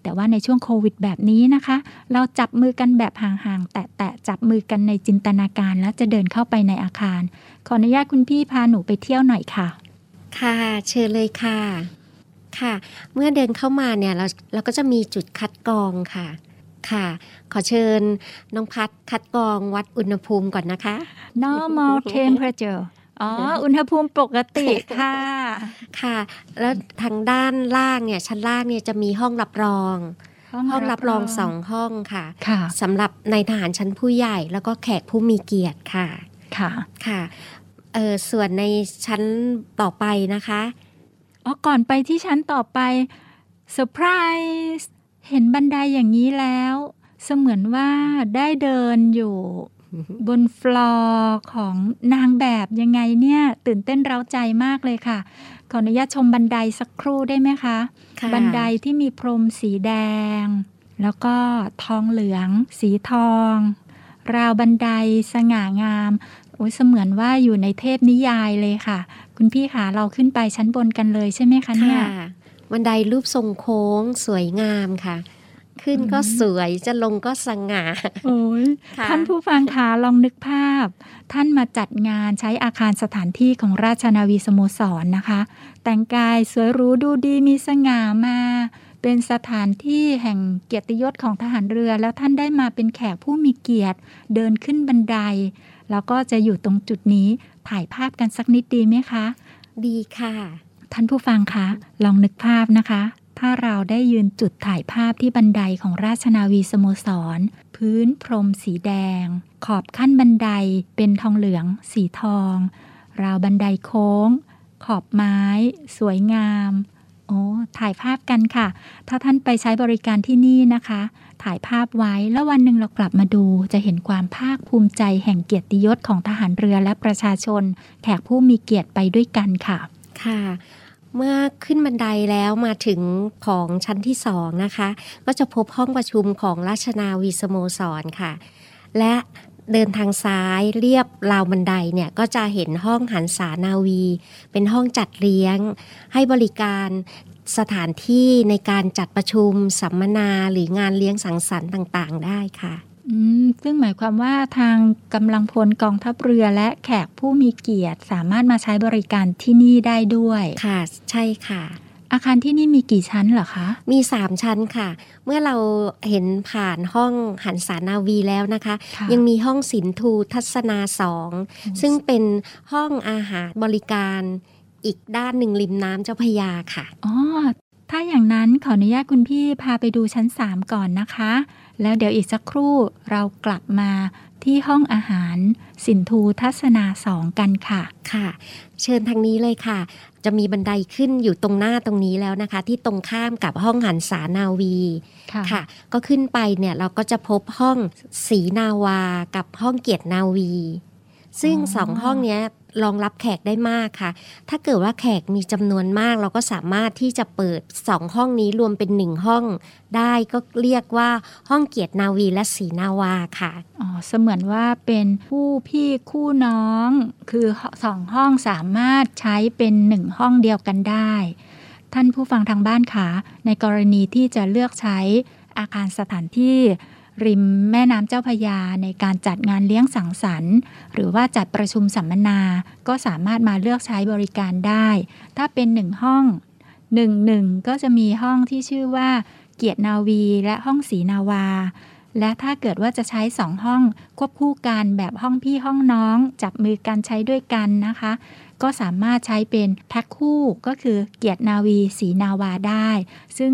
แต่ว่าในช่วงโควิดแบบนี้นะคะ เราจับมือกันแบบห่างๆ แตะๆ จับมือกันในจินตนาการแล้วจะเดินเข้าไปในอาคาร ขออนุญาตคุณพี่พาหนูไปเที่ยวหน่อยค่ะ ค่ะเชิญเลยค่ะค่ะ เมื่อเดินเข้ามาเนี่ยเราเราก็จะมีจุดคัดกรองค่ะ ค่ะ ขอเชิญน้องพัดคัดกรองวัดอุณหภูมิก่อนนะคะ normal temperature อ๋อ อุณหภูมิปกติค่ะ ค่ะ แล้วทางด้านล่างเนี่ย ชั้นล่างเนี่ยจะมีห้องรับรอง ห้องรับรองสองห้องค่ะค่ะสำหรับในทหารชั้นผู้ใหญ่ แล้วก็แขกผู้มีเกียรติค่ะ ค่ะ ค่ะ เออส่วนในชั้นต่อไปนะคะ อ๋อ ก่อนไปที่ชั้นต่อไปเซอร์ไพรส์ เห็นบันไดอย่างนี้แล้ว เสมือนว่าได้เดินอยู่บนฟลอร์ของนางแบบยังไงเนี่ย ตื่นเต้นเร้าใจมากเลยค่ะ ขออนุญาตชมบันไดสักครู่ได้ไหมคะค่ะบันไดที่มีพรมสีแดง แล้วก็ทองเหลือง สีทอง ราวบันไดสง่างามโอ้ยเสมือนว่าอยู่ในเทพนิยายเลยค่ะ คุณพี่คะเราขึ้นไปชั้นบนกันเลยใช่ไหมคะเนี่ยค่ะ บันไดรูปทรงโค้งสวยงามค่ะ ขึ้นก็สวยจะลงก็สง่าโอ้ยค่ะท่านผู้ฟังคะลองนึกภาพ ท่านมาจัดงานใช้อาคารสถานที่ของราชนาวีสโมสรนะคะ แต่งกายสวยหรู้ดูดีมีสง่ามาเป็นสถานที่แห่งเกียรติยศของทหารเรือ แล้วท่านได้มาเป็นแขกผู้มีเกียรติเดินขึ้นบันได แล้วก็จะอยู่ตรงจุดนี้ถ่ายภาพกันสักนิดดีไหมคะ ดีค่ะ ท่านผู้ฟังคะ ลองนึกภาพนะคะ ถ้าเราได้ยืนจุดถ่ายภาพที่บันไดของราชนาวีสโมสร พื้นพรมสีแดง ขอบขั้นบันไดเป็นทองเหลือง สีทอง ราวบันไดโค้ง ขอบไม้ สวยงาม โอ้ถ่ายภาพกันค่ะ ถ้าท่านไปใช้บริการที่นี่นะคะ ถ่ายภาพไว้แล้ววันหนึ่งเรากลับมาดู จะเห็นความภาคภูมิใจแห่งเกียรติยศของทหารเรือและประชาชน แขกผู้มีเกียรติไปด้วยกันค่ะค่ะ เมื่อขึ้นบันไดแล้วมาถึงของชั้นที่สองนะคะ ก็จะพบห้องประชุมของราชนาวีสโมสรค่ะ และเดินทางซ้ายเรียบราวบันไดเนี่ยก็จะเห็นห้องหันษานาวี เป็นห้องจัดเลี้ยง ให้บริการสถานที่ในการจัดประชุมสัมมนาหรืองานเลี้ยงสังสรรค์ต่างๆ ได้ค่ะ ซึ่งหมายความว่าทางกำลังพลกองทัพเรือและแขกผู้มีเกียรติ สามารถมาใช้บริการที่นี่ได้ด้วย ค่ะ ใช่ค่ะ อาคารที่นี่มีกี่ชั้นเหรอคะ มีสามชั้นค่ะ เมื่อเราเห็นผ่านห้องหันสานาวีแล้วนะคะค่ะยังมีห้องสินทูทัศนาสองซึ่งเป็นห้องอาหารบริการอีกด้านหนึ่งริมน้ำเจ้าพระยาค่ะ อ๋อ ถ้าอย่างนั้นขออนุญาตคุณพี่พาไปดูชั้น 3 ก่อนนะคะ แล้วเดี๋ยวอีกสักครู่เรากลับมาที่ห้องอาหารสินทูทัศนาสองกันค่ะค่ะ เชิญทางนี้เลยค่ะ จะมีบันไดขึ้นอยู่ตรงหน้าตรงนี้แล้วนะคะ ที่ตรงข้ามกับห้องหันสานาวีค่ะค่ะก็ขึ้นไปเนี่ยเราก็จะพบห้องสีนาวากับห้องเกียรตินาวี ซึ่งอ๋อสองห้องเนี้ยรองรับแขกได้มากค่ะ ถ้าเกิดว่าแขกมีจำนวนมาก เราก็สามารถที่จะเปิดสองห้องนี้รวมเป็นหนึ่งห้องได้ก็เรียกว่าห้องเกียรตินาวีและสีนาวาค่ะ อ๋อ เสมือนว่าเป็นผู้พี่คู่น้อง คือสองห้องสามารถใช้เป็นหนึ่งห้องเดียวกันได้ ท่านผู้ฟังทางบ้านคะในกรณีที่จะเลือกใช้อาคารสถานที่ ริมแม่น้ำเจ้าพยาในการจัดงานเลี้ยงสังสรรค์ หรือว่าจัดประชุมสัมมนา ก็สามารถมาเลือกใช้บริการได้ ถ้าเป็นหนึ่งห้องหนึ่งหนึ่งก็จะมีห้องที่ชื่อว่า เกียรตินาวีและห้องศรีนาวา และถ้าเกิดว่าจะใช้สองห้อง ควบคู่กันแบบห้องพี่ห้องน้อง จับมือกันใช้ด้วยกันนะคะ ก็สามารถใช้เป็นแพ็คคู่ก็คือเกียรตินาวีสีนาวาได้ ซึ่ง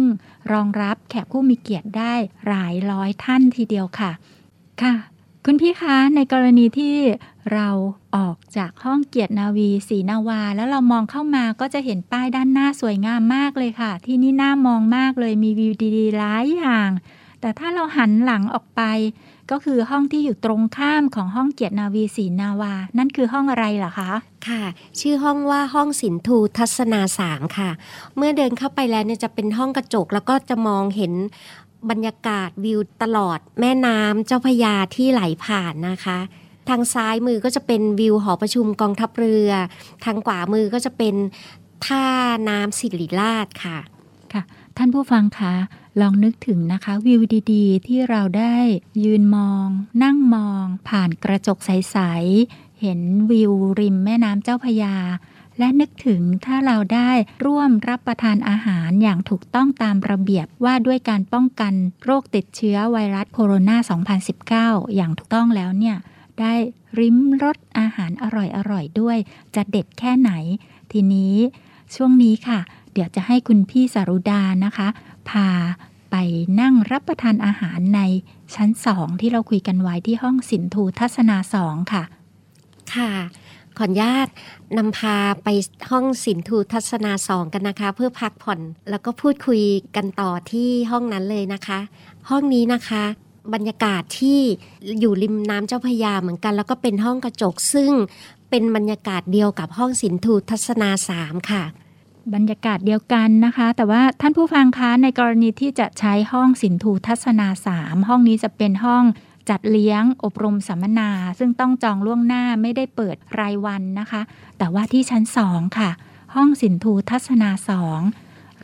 รองรับแขกผู้มีเกียรติได้หลายร้อยท่านทีเดียวค่ะค่ะ คุณพี่คะในกรณีที่เราออกจากห้องเกียรตินาวีสีนาวา แล้วเรามองเข้ามาก็จะเห็นป้ายด้านหน้าสวยงามมากเลยค่ะ ที่นี่น่ามองมากเลยมีวิวดีๆหลายอย่าง แต่ถ้าเราหันหลังออกไป ก็คือห้องที่อยู่ตรงข้ามของห้องเกียรตินาวีศรีนาวา นั่นคือห้องอะไรเหรอคะ ค่ะ ชื่อห้องว่าห้องสินทูทัศนาสามค่ะ เมื่อเดินเข้าไปแล้วเนี่ยจะเป็นห้องกระจกแล้วก็จะมองเห็นบรรยากาศวิวตลอดแม่น้ำเจ้าพระยาที่ไหลผ่านนะคะทางซ้ายมือก็จะเป็นวิวหอประชุมกองทัพเรือ ทางขวามือก็จะเป็นท่าน้ำศิริราชค่ะ ค่ะ ท่านผู้ฟังคะ ลองนึกถึงนะคะวิวดีๆ ที่เราได้ยืนมอง นั่งมอง ผ่านกระจกใส ๆ เห็นวิวริมแม่น้ำเจ้าพยา และนึกถึงถ้าเราได้ร่วมรับประทานอาหารอย่างถูกต้องตามระเบียบว่าด้วยการป้องกันโรคติดเชื้อไวรัสโคโรนา 2019 อย่างถูกต้องแล้วเนี่ยได้ริมรสอาหารอร่อยๆด้วย จะเด็ดแค่ไหน ทีนี้ช่วงนี้ค่ะ เดี๋ยวจะให้คุณพี่สารุดานะคะ พาไปนั่งรับประทานอาหารในชั้นสองที่เราคุยกันไว้ที่ห้องสินทูทัศนาสองค่ะ ค่ะขออนุญาตนำพาไปห้องสินทูทัศนาสองกันนะคะ เพื่อพักผ่อนแล้วก็พูดคุยกันต่อที่ห้องนั้นเลยนะคะ ห้องนี้นะคะ บรรยากาศที่อยู่ริมน้ำเจ้าพยาเหมือนกัน แล้วก็เป็นห้องกระจกซึ่งเป็นบรรยากาศเดียวกับห้องสินทูทัศนาสามค่ะ บรรยากาศเดียวกันนะคะ แต่ว่าท่านผู้ฟังคะในกรณีที่จะใช้ห้องสินทูทัศนาสามห้องนี้จะเป็นห้องจัดเลี้ยงอบรมสัมมนา ซึ่งต้องจองล่วงหน้าไม่ได้เปิดรายวันนะคะ แต่ว่าที่ชั้นสองค่ะ ห้องสินทูทัศนาสอง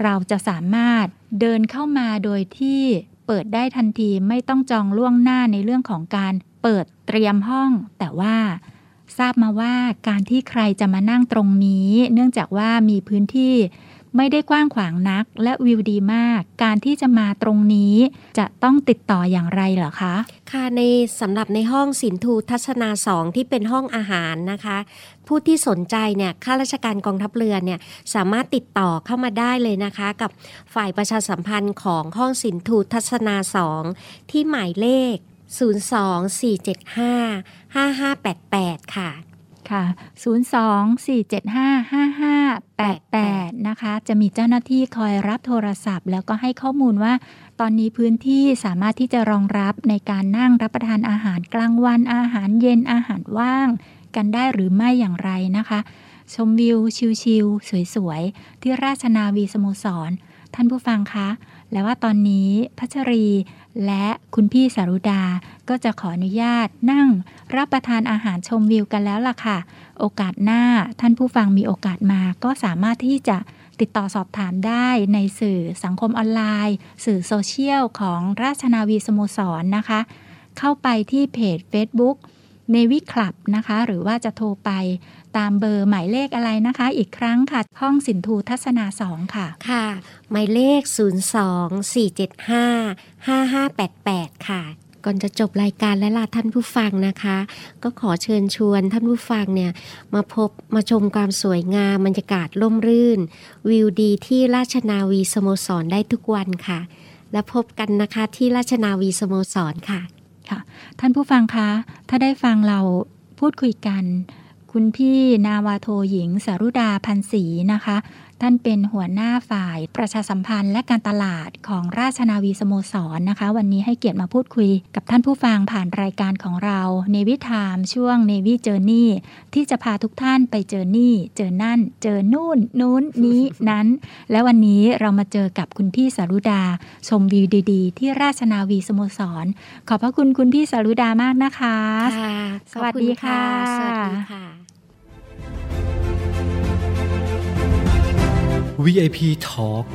เราจะสามารถเดินเข้ามาโดยที่เปิดได้ทันทีไม่ต้องจองล่วงหน้าในเรื่องของการเปิดเตรียมห้อง แต่ว่า ทราบมาว่าการที่ใครจะมานั่งตรงนี้ เนื่องจากว่ามีพื้นที่ไม่ได้กว้างขวางนัก และวิวดีมาก การที่จะมาตรงนี้จะต้องติดต่ออย่างไรเหรอคะ ค่ะในสำหรับในห้องสินทูทัศนาสองที่เป็นห้องอาหารนะคะ ผู้ที่สนใจเนี่ยข้าราชการกองทัพเรือเนี่ยสามารถติดต่อเข้ามาได้เลยนะคะ กับฝ่ายประชาสัมพันธ์ของห้องสินทูทัศนาสองที่หมายเลข 024755588 ค่ะค่ะ 024755588 นะคะ จะมีเจ้าหน้าที่คอยรับโทรศัพท์ แล้วก็ให้ข้อมูลว่า ตอนนี้พื้นที่สามารถที่จะรองรับในการนั่งรับประทานอาหารกลางวันอาหารเย็นอาหารว่าง กันได้หรือไม่อย่างไรนะคะ ชมวิวชิลๆสวยๆ ที่ราชนาวีสโมสร ท่านผู้ฟังคะ และว่าตอนนี้พัชรี และคุณพี่สารุดาก็จะขออนุญาตนั่งรับประทานอาหารชมวิวกันแล้วล่ะค่ะ โอกาสหน้าท่านผู้ฟังมีโอกาสมาก็สามารถที่จะติดต่อสอบถามได้ในสื่อสังคมออนไลน์ สื่อโซเชียลของราชนาวีสโมสรนะคะ เข้าไปที่เพจ Facebook Navy Club นะคะ หรือว่าจะโทรไปตามเบอร์หมายเลขอะไรนะคะ อีกครั้งค่ะ ห้องสินทูทัศนาสองค่ะ ค่ะ หมายเลข 02-475-5588 ค่ะก่อนจะจบรายการและลาท่านผู้ฟังนะคะ ก็ขอเชิญชวนท่านผู้ฟังเนี่ยมาพบมาชมความสวยงามบรรยากาศร่มรื่น วิวดีที่ราชนาวีสโมสรได้ทุกวันค่ะ และพบกันนะคะที่ราชนาวีสโมสรค่ะ ค่ะ ท่านผู้ฟังคะ ถ้าได้ฟังเราพูดคุยกัน คุณพี่นาวาโทหญิงสารุดาพันศรีนะคะ ท่านเป็นหัวหน้าฝ่ายประชาสัมพันธ์และการตลาดของราชนาวีสโมสรนะคะ วันนี้ให้เกียรติมาพูดคุยกับท่านผู้ฟังผ่านรายการของเราเนวิทามช่วงเนวิเจอร์นี่ที่จะพาทุกท่านไปเจอนี่ เจอนั่น เจอนู่น นู้นนี้นั้น และวันนี้เรามาเจอกับคุณพี่สารุดา ชมวิวดีๆ ที่ราชนาวีสโมสร ขอบพระคุณคุณพี่สารุดามากนะคะค่ะสวัสดีค่ะขอบณสวัสดีค่ะ VIP Talk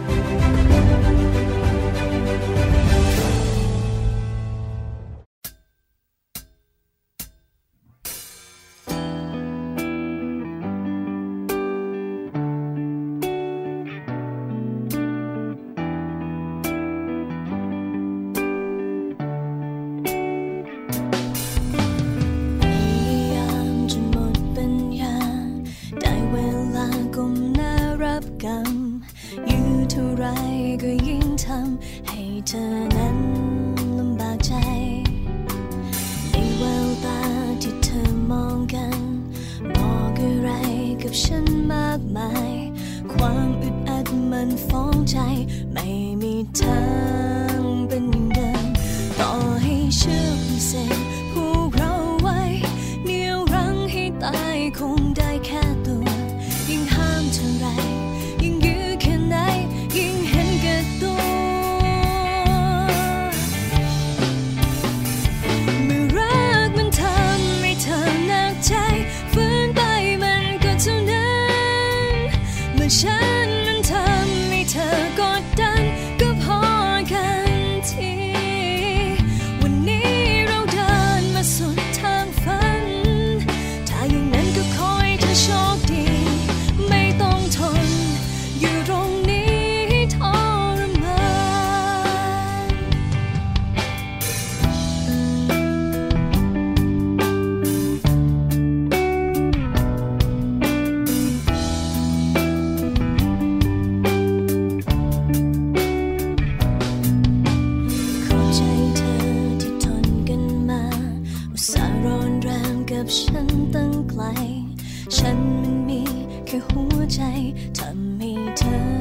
กับฉันตั้งไกล ฉันมันมีแค่หัวใจทำให้เธอ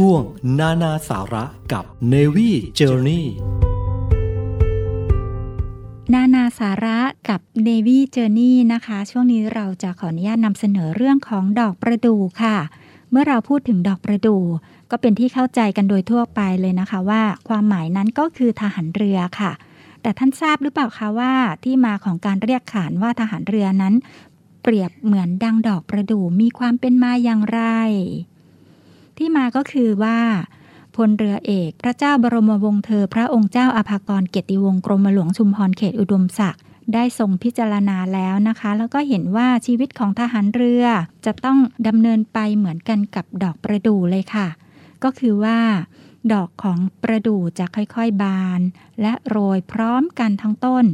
ช่วงนานาสาระกับ Navy Journey นานาสาระกับ Navy Journey นะคะ ช่วงนี้เราจะขออนุญาตนำเสนอเรื่องของดอกประดู่ค่ะ เมื่อเราพูดถึงดอกประดู่ก็เป็นที่เข้าใจกันโดยทั่วไปเลยนะคะว่า ความหมายนั้นก็คือทหารเรือค่ะ แต่ท่านทราบหรือเปล่าคะว่าที่มาของการเรียกขานว่าทหารเรือนั้น เปรียบเหมือนดังดอกประดู่มีความเป็นมาอย่างไร ที่มาก็คือว่าพลเรือเอก พระเจ้าบรมวงศ์เธอ พระองค์เจ้าอภากรเกียรติวงศ์กรมหลวงชุมพรเขตอุดมศักดิ์ได้ทรงพิจารณาแล้วนะคะ แล้วก็เห็นว่าชีวิตของทหารเรือ จะต้องดำเนินไปเหมือนกันกับดอกประดู่เลยค่ะ ก็คือว่า ดอกของประดู่จะค่อยๆบาน และโรยพร้อมกันทั้งต้น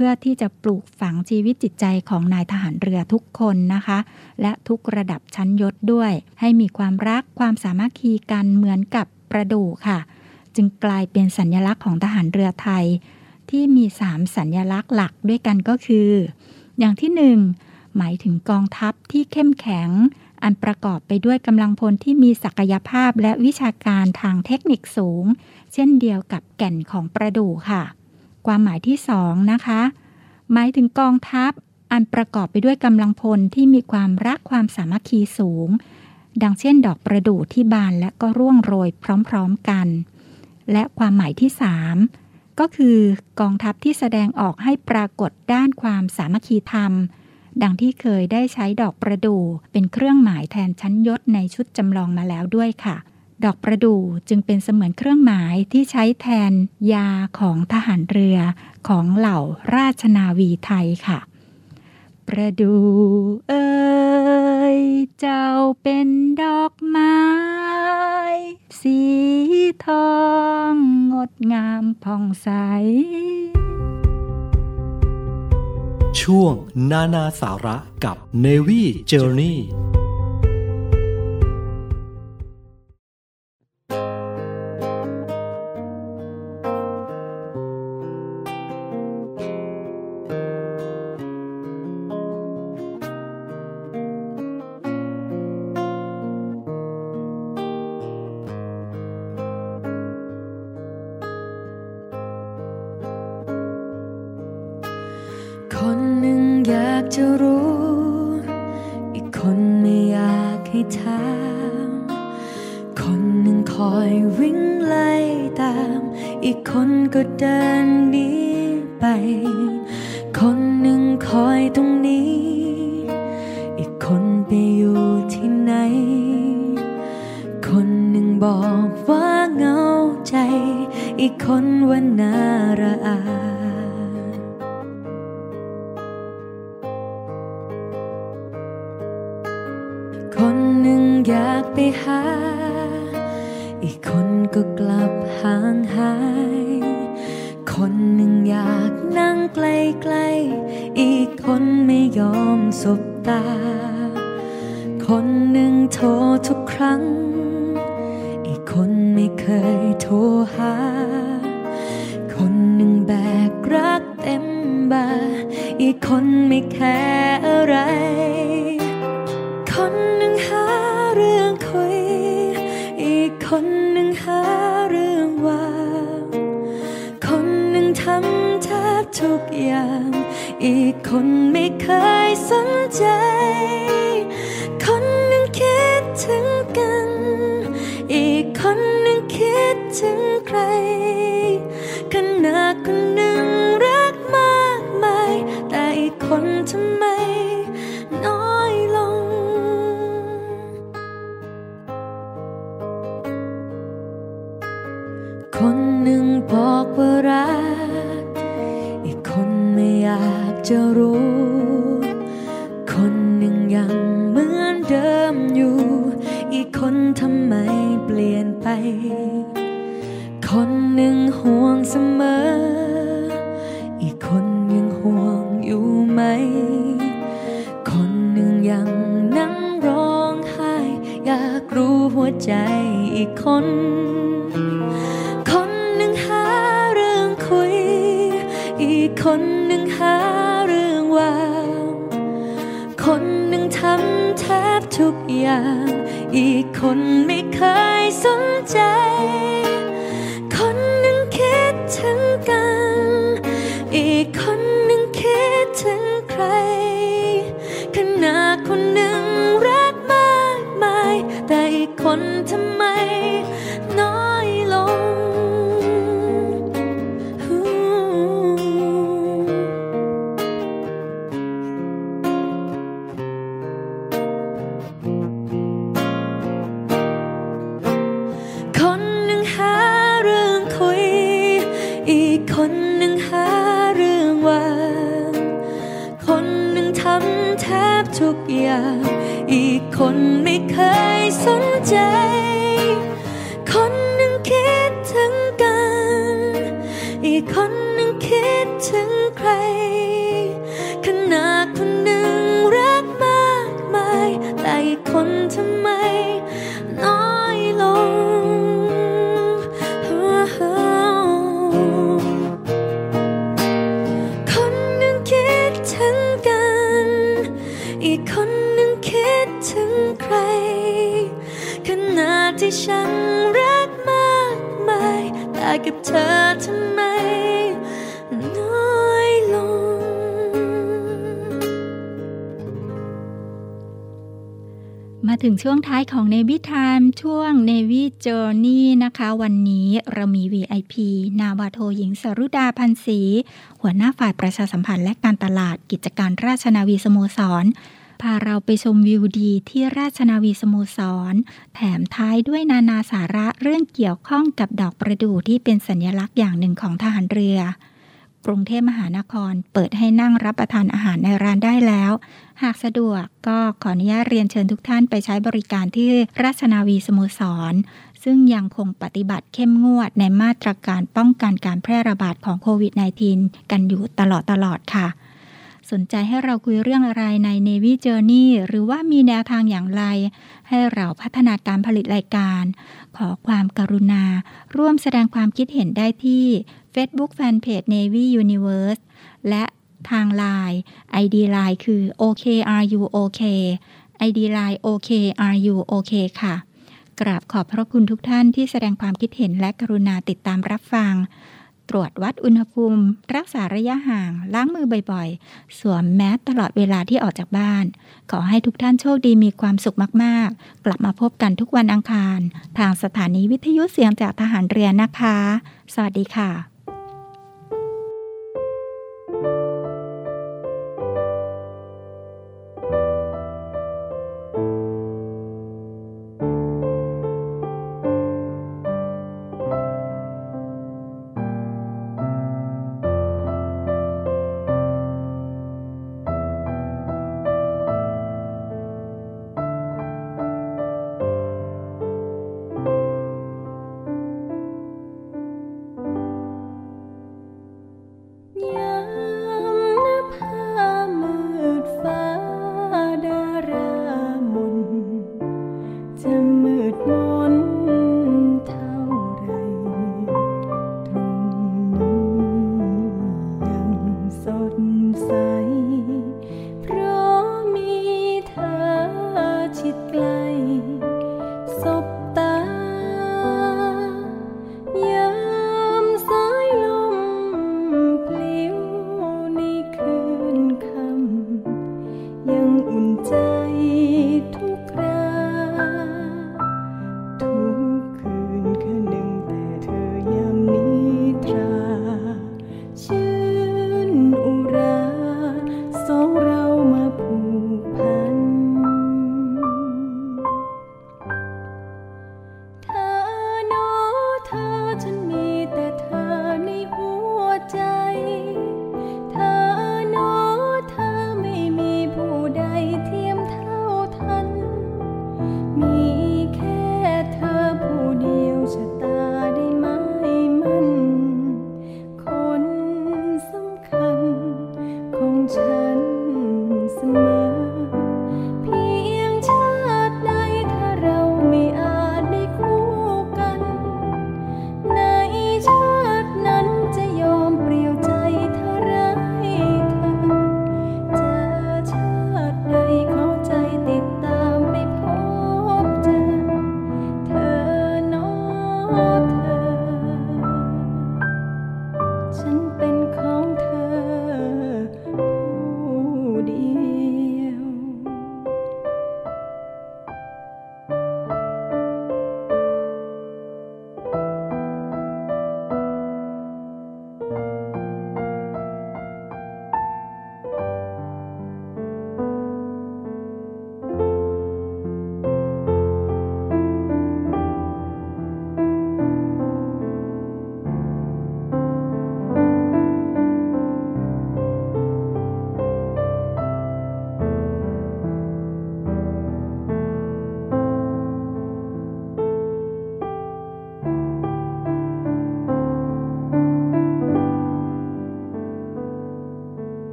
พื่อที่จะปลูกฝังชีวิตจิตใจของนายทหารเรือทุกคนนะคะ และทุกระดับชั้นยศด้วย ให้มีความรักความสามัคคีกันเหมือนกับประดู่ค่ะ จึงกลายเป็นสัญญลักษณ์ของทหารเรือไทย ที่มี 3 สัญญลักษณ์หลักด้วยกันก็คือ อย่างที่ 1 หมายถึงกองทัพที่เข้มแข็ง อันประกอบไปด้วยกำลังพลที่มีศักยภาพและวิชาการทางเทคนิคสูง เช่นเดียวกับแก่นของประดู่ค่ะ ความหมายที่2นะคะ หมายถึงกองทัพ อันประกอบไปด้วยกำลังพลที่มีความรักความสามัคคีสูง ดังเช่น ดอกประดู่ที่บานและก็ร่วงโรยพร้อมๆกัน และความหมายที่3ก็คือกองทัพที่แสดงออกให้ปรากฏด้านความสามัคคีธรรม ดังที่เคยได้ใช้ดอกประดู่เป็นเครื่องหมายแทนชั้นยศในชุดจำลองมาแล้วด้วยค่ะ ดอกประดู่จึงเป็นเสมือนเครื่องหมายที่ใช้แทนยาของทหารเรือของเหล่าราชนาวีไทยค่ะ ประดู่เอ่ยเจ้าเป็นดอกไม้ สีทองงดงามผ่องใส ช่วงนานาสาระกับ Navy Journey อีกคนก็เดินหนีไป คนหนึ่งคอยตรงนี้ อีกคนไปอยู่ที่ไหน คนหนึ่งบอกว่าเหงาใจ อีกคนว่าน่าระอาคนหนึ่งอยากไปหา อีกคน ก็กลับห่างหาย คนหนึ่งอยากนั่งใกล้ๆ อีกคนไม่ยอมสบตา คนหนึ่งโทรทุกครั้ง อีกคนไม่เคยโทรหา คนหนึ่งแบกรักเต็มบ่าอีกคนไม่แคร์อะไร คน กอย่าง อีกคนไม่เคยสนใจ คนหนึ่งคิดถึงกัน อีกคนหนึ่งคิดถึงใคร จะรู้ คนหนึ่งยังเหมือนเดิมอยู่ อีกคนทำไมเปลี่ยนไป คนหนึ่งห่วงเสมอ อีกคนยังห่วงอยู่ไหม คนหนึ่งยังนั่งร้องไห้ อยากรู้หัวใจอีกคนคน ทุกอย่าง อีกคนไม่เคยสนใจ ถึงช่วงท้ายของ Navy Time ช่วง Navy Journey นะคะ วันนี้เรามี VIP นาวาโทหญิงสรุดาพันศรีหัวหน้าฝ่ายประชาสัมพันธ์และการตลาดกิจการราชนาวีสโมสร พาเราไปชมวิวดีที่ราชนาวีสโมสร แถมท้ายด้วยนานาสาระเรื่องเกี่ยวข้องกับดอกประดู่ที่เป็นสัญลักษณ์อย่างหนึ่งของทหารเรือ กรุงเทพมหานคร เปิดให้นั่งรับประทานอาหารในร้านได้แล้ว หากสะดวกก็ขออนุญาตเรียนเชิญทุกท่านไปใช้บริการที่ราชนาวีสโมสร ซึ่งยังคงปฏิบัติเข้มงวดในมาตรการป้องกันการแพร่ระบาดของโควิด -19 กันอยู่ตลอดตลอดค่ะสนใจให้เราคุยเรื่องอะไรใน Navy Journey หรือว่ามีแนวทางอย่างไร ให้เราพัฒนาการผลิตรายการ ขอความกรุณา ร่วมแสดงความคิดเห็นได้ที่ Facebook Fanpage Navy Universe และทาง Line ID Line คือ OKRUOK ID Line OKRUOK ค่ะ กราบขอบพระคุณทุกท่านที่แสดงความคิดเห็นและกรุณาติดตามรับฟัง ตรวจวัดอุณหภูมิ รักษาระยะห่าง ล้างมือบ่อยๆ สวมแมสตลอดเวลาที่ออกจากบ้าน ขอให้ทุกท่านโชคดีมีความสุขมากๆ กลับมาพบกันทุกวันอังคาร ทางสถานีวิทยุเสียงจากทหารเรือนะคะ สวัสดีค่ะ「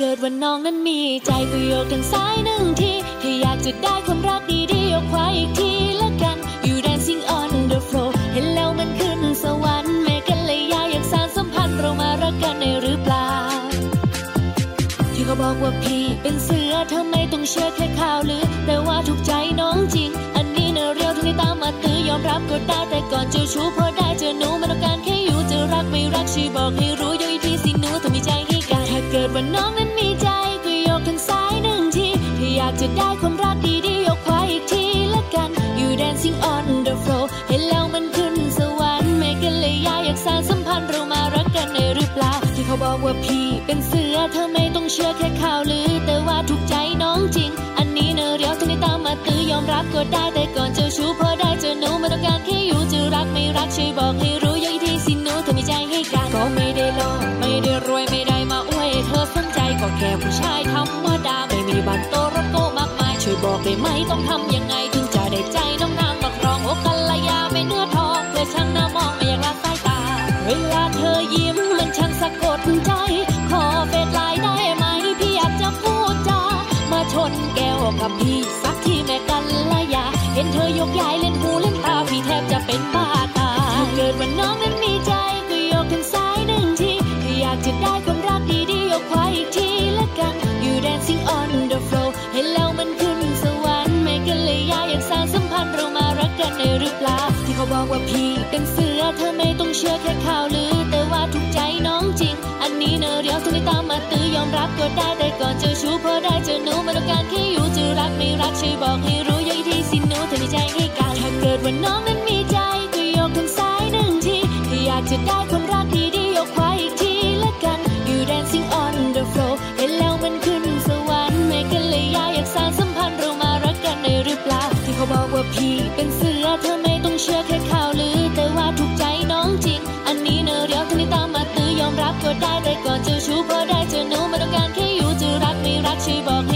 เกิดว่าน้องนั้นมีใจก็โยกทางซ้ายหนึ่งทีถ้าอยากจะได้ความรักดีๆยกขวาอีกทีละกัน You dancing on the floor เห็นแล้วมันขึ้นสวรรค์แม่กันเลยยาอยากสานสัมพันธ์เรามารักกันในหรือเปล่าที่เขาบอกว่าพี่เป็นเสือทำไมต้องเชื่อแค่ข่าวลือ แต่ว่าถูกใจน้องจริง อันนี้เนอะเรียวทั้งนี้ตามมาตื้อยอมรับก็ได้แต่ก่อนเจอชู้พอได้เจอหนูไม่ต้องการแค่อยู่จะรักไม่รักช่วยบอกให้รู้ยอยทีสิหนูถ้ามีใจใเกิดว่าน้องนั้นมีใจก็ยกทางซ้ายหนึ่งทีถ้าอยากจะได้ความรักดีๆยกขวาอีกทีละกัน You dancing on the floor เห็นแล้วมันขึ้นสวรรค์ไม่กันเลยยาอยากสานสัมพันธ์เรามารักกันในหรือเปล่าที่เขาบอกว่าพี่เป็นเสือเธอไม่ต้องเชื่อแค่ข่าวลือ แต่ว่าถูกใจน้องจริง อันนี้เนอเรียวทั้งนี้ตามมาตื้อยอมรับก็ได้แต่ก่อนเจอชู้พอได้เจอหนูไม่ต้องการแค่อยู่จะรักไม่รักช่วยบอกให้รู้ แค่ผู้ชายธรรมดาไม่มีบันโตรถโกมากมาย ช่วยบอกได้ไหมต้องทำยังไง ถึงจะได้ใจน้องนางมาครองโอกัลยาไม่เนื้อทองเพื่อช่างหน้ามองไม่อยากละสายตา เวลาเธอยิ้มมันช่างสะกดใจ ขอเฟซไลน์ได้ไหมพี่อยากจะพูดจามาชนแก้วกับพี่สักทีแม่กันละยา เห็นเธอยกย้ายเล่นหูเล่นตาพี่แทบจะเป็นบ้าตายเกิดว่าน้องนั้นมีใจก็ยกทางซ้ายหนึ่งทีถ้าอยากจะได้คว on the floor เห็นแล้วมันขึ้นสวรรค์แม่กันเลยยาอยากสานสัมพันธ์เรามารักกันในหรือเปล่าที่เขาบอกว่าพี่เป็นเสือเธอไม่ต้องเชื่อแค่ข่าวลือ แต่ว่าถูกใจน้องจริง อันนี้เนอะเรียวทั้งนี้ตามมาตื้อยอมรับก็ได้แต่ก่อนเจอชู้พอได้เจอหนูม่ต้องการแค่อยู่จะรักไม่รักช่วยบอกให้รู้ย้อยทีสิหนูเธอมีใจให้กันถ้าเกิดว่าน้องนั้นมีใจก็ยกทางซ้ายหนึ่งทีถ้าอยากจะได้คว ว่าพี่เป็นเสือเธอไม่ต้องเชื่อแค่ข่าวลือ แต่ว่าถูกใจน้องจริง อันนี้เนอะเรียวทั้งนี้ตามมาตื้อยอมรับก็ได้แต่ก่อนเจะชู้พอได้เจอหนูไม่ต้องการแค่อยู่จะรักไม่รักช่วยบอกให้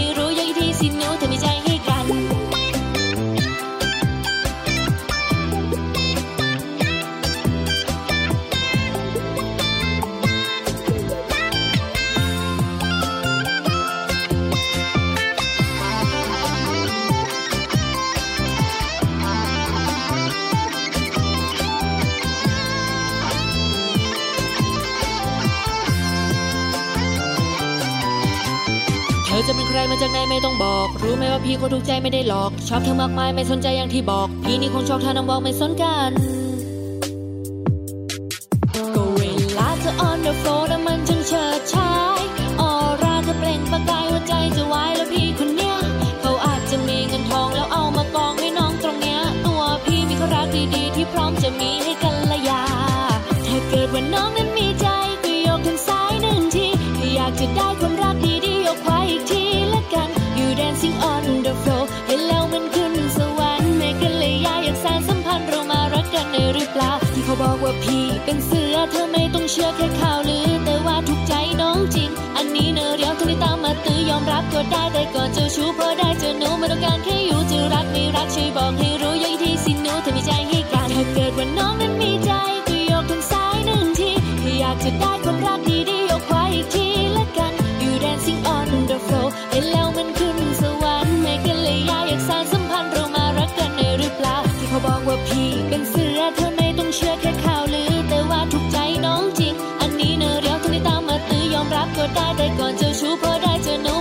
อจะเป็นใครมาจากไหนไม่ต้องบอก รู้ไหมว่าพี่ก็ถูกใจไม่ได้หลอก ชอบเธอมากมายไม่สนใจอย่างที่บอก พี่นี่คงชอบเธอน้ำบอกไม่สนกันก็เวลาเธอ on the floor ว่าพี่เป็นเสือเธอไม่ต้องเชื่อแค่ข่าวลือ แต่ว่าถูกใจน้องจริง อันนี้เนอเรียวทั้งนี้ตามมาตื้อยอมรับก็ได้แต่ก่อนเจอชู้พอได้เจอหนูไม่ต้องการแค่อยู่จะรักไม่รักช่วยบอกให้รู้ย้อยทีสิหนูเธอมีใจให้กันถ้าเกิดว่าน้องนั้นมีใจก็ยกทางซ้ายหนึ่งทีถ้าอยากจะได้ความรักดีๆยกขวาอีกทีละกัน You dancing on the floor เห็นแล้วมัน ก็ได้แต่ก่อนเจ้ชู้เพราะได้เจอหนู